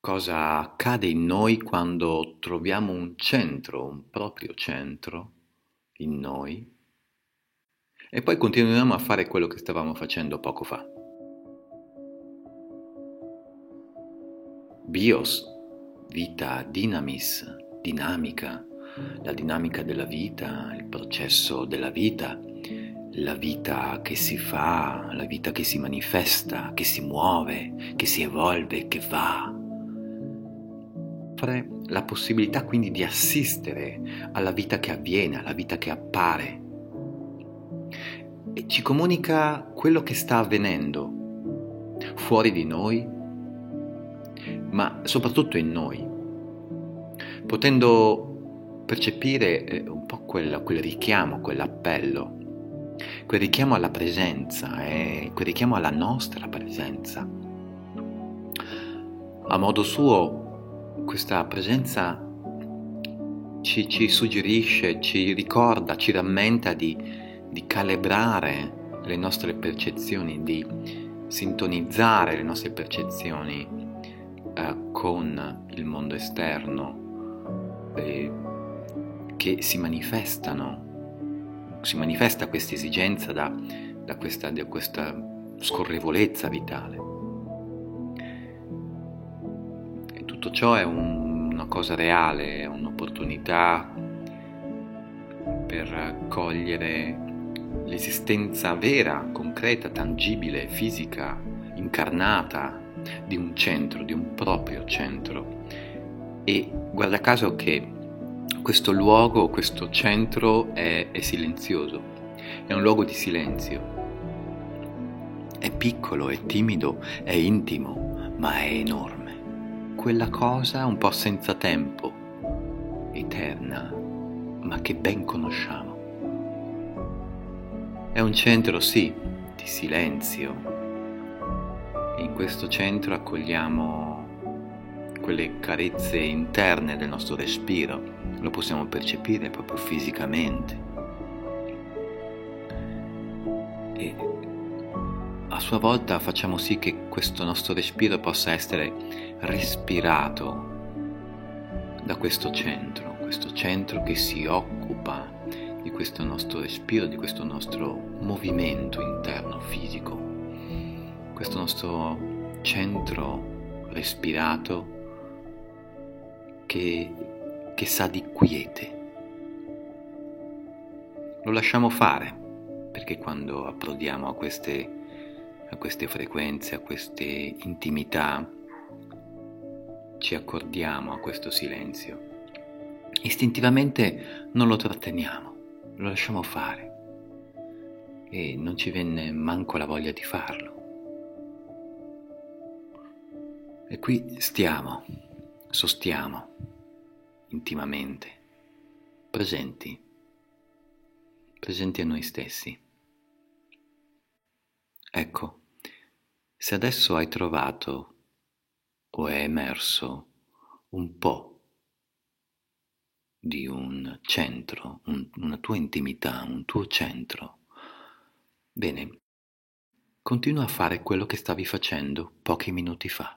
Cosa accade in noi quando troviamo un centro, un proprio centro in noi e poi continuiamo a fare quello che stavamo facendo poco fa. Bios, vita, dinamis, dinamica, la dinamica della vita, il processo della vita, la vita che si fa, la vita che si manifesta, che si muove, che si evolve, che va. Offre la possibilità quindi di assistere alla vita che avviene, alla vita che appare e ci comunica quello che sta avvenendo fuori di noi, ma soprattutto in noi, potendo percepire eh, un po' quel, quel richiamo, quell'appello quel richiamo alla presenza, eh, quel richiamo alla nostra presenza. A modo suo, questa presenza ci, ci suggerisce, ci ricorda, ci rammenta di, di calibrare le nostre percezioni, di sintonizzare le nostre percezioni eh, con il mondo esterno eh, che si manifestano si manifesta questa esigenza da, da, questa, da questa scorrevolezza vitale. Tutto ciò è un, una cosa reale, è un'opportunità per cogliere l'esistenza vera, concreta, tangibile, fisica, incarnata di un centro, di un proprio centro. E guarda caso che questo luogo, questo centro è, è silenzioso, è un luogo di silenzio. È piccolo, è timido, è intimo, ma è enorme. Quella cosa un po' senza tempo, eterna, ma che ben conosciamo. È un centro, sì, di silenzio. In questo centro accogliamo quelle carezze interne del nostro respiro, lo possiamo percepire proprio fisicamente. E a sua volta facciamo sì che questo nostro respiro possa essere respirato da questo centro, questo centro che si occupa di questo nostro respiro, di questo nostro movimento interno fisico, questo nostro centro respirato che, che sa di quiete. Lo lasciamo fare, perché quando approdiamo a queste, a queste frequenze, a queste intimità, ci accordiamo a questo silenzio. Istintivamente non lo tratteniamo, lo lasciamo fare e non ci venne manco la voglia di farlo. E qui stiamo, sostiamo intimamente, presenti, presenti a noi stessi. Ecco, se adesso hai trovato o è emerso un po' di un centro, un, una tua intimità, un tuo centro, bene, continua a fare quello che stavi facendo pochi minuti fa.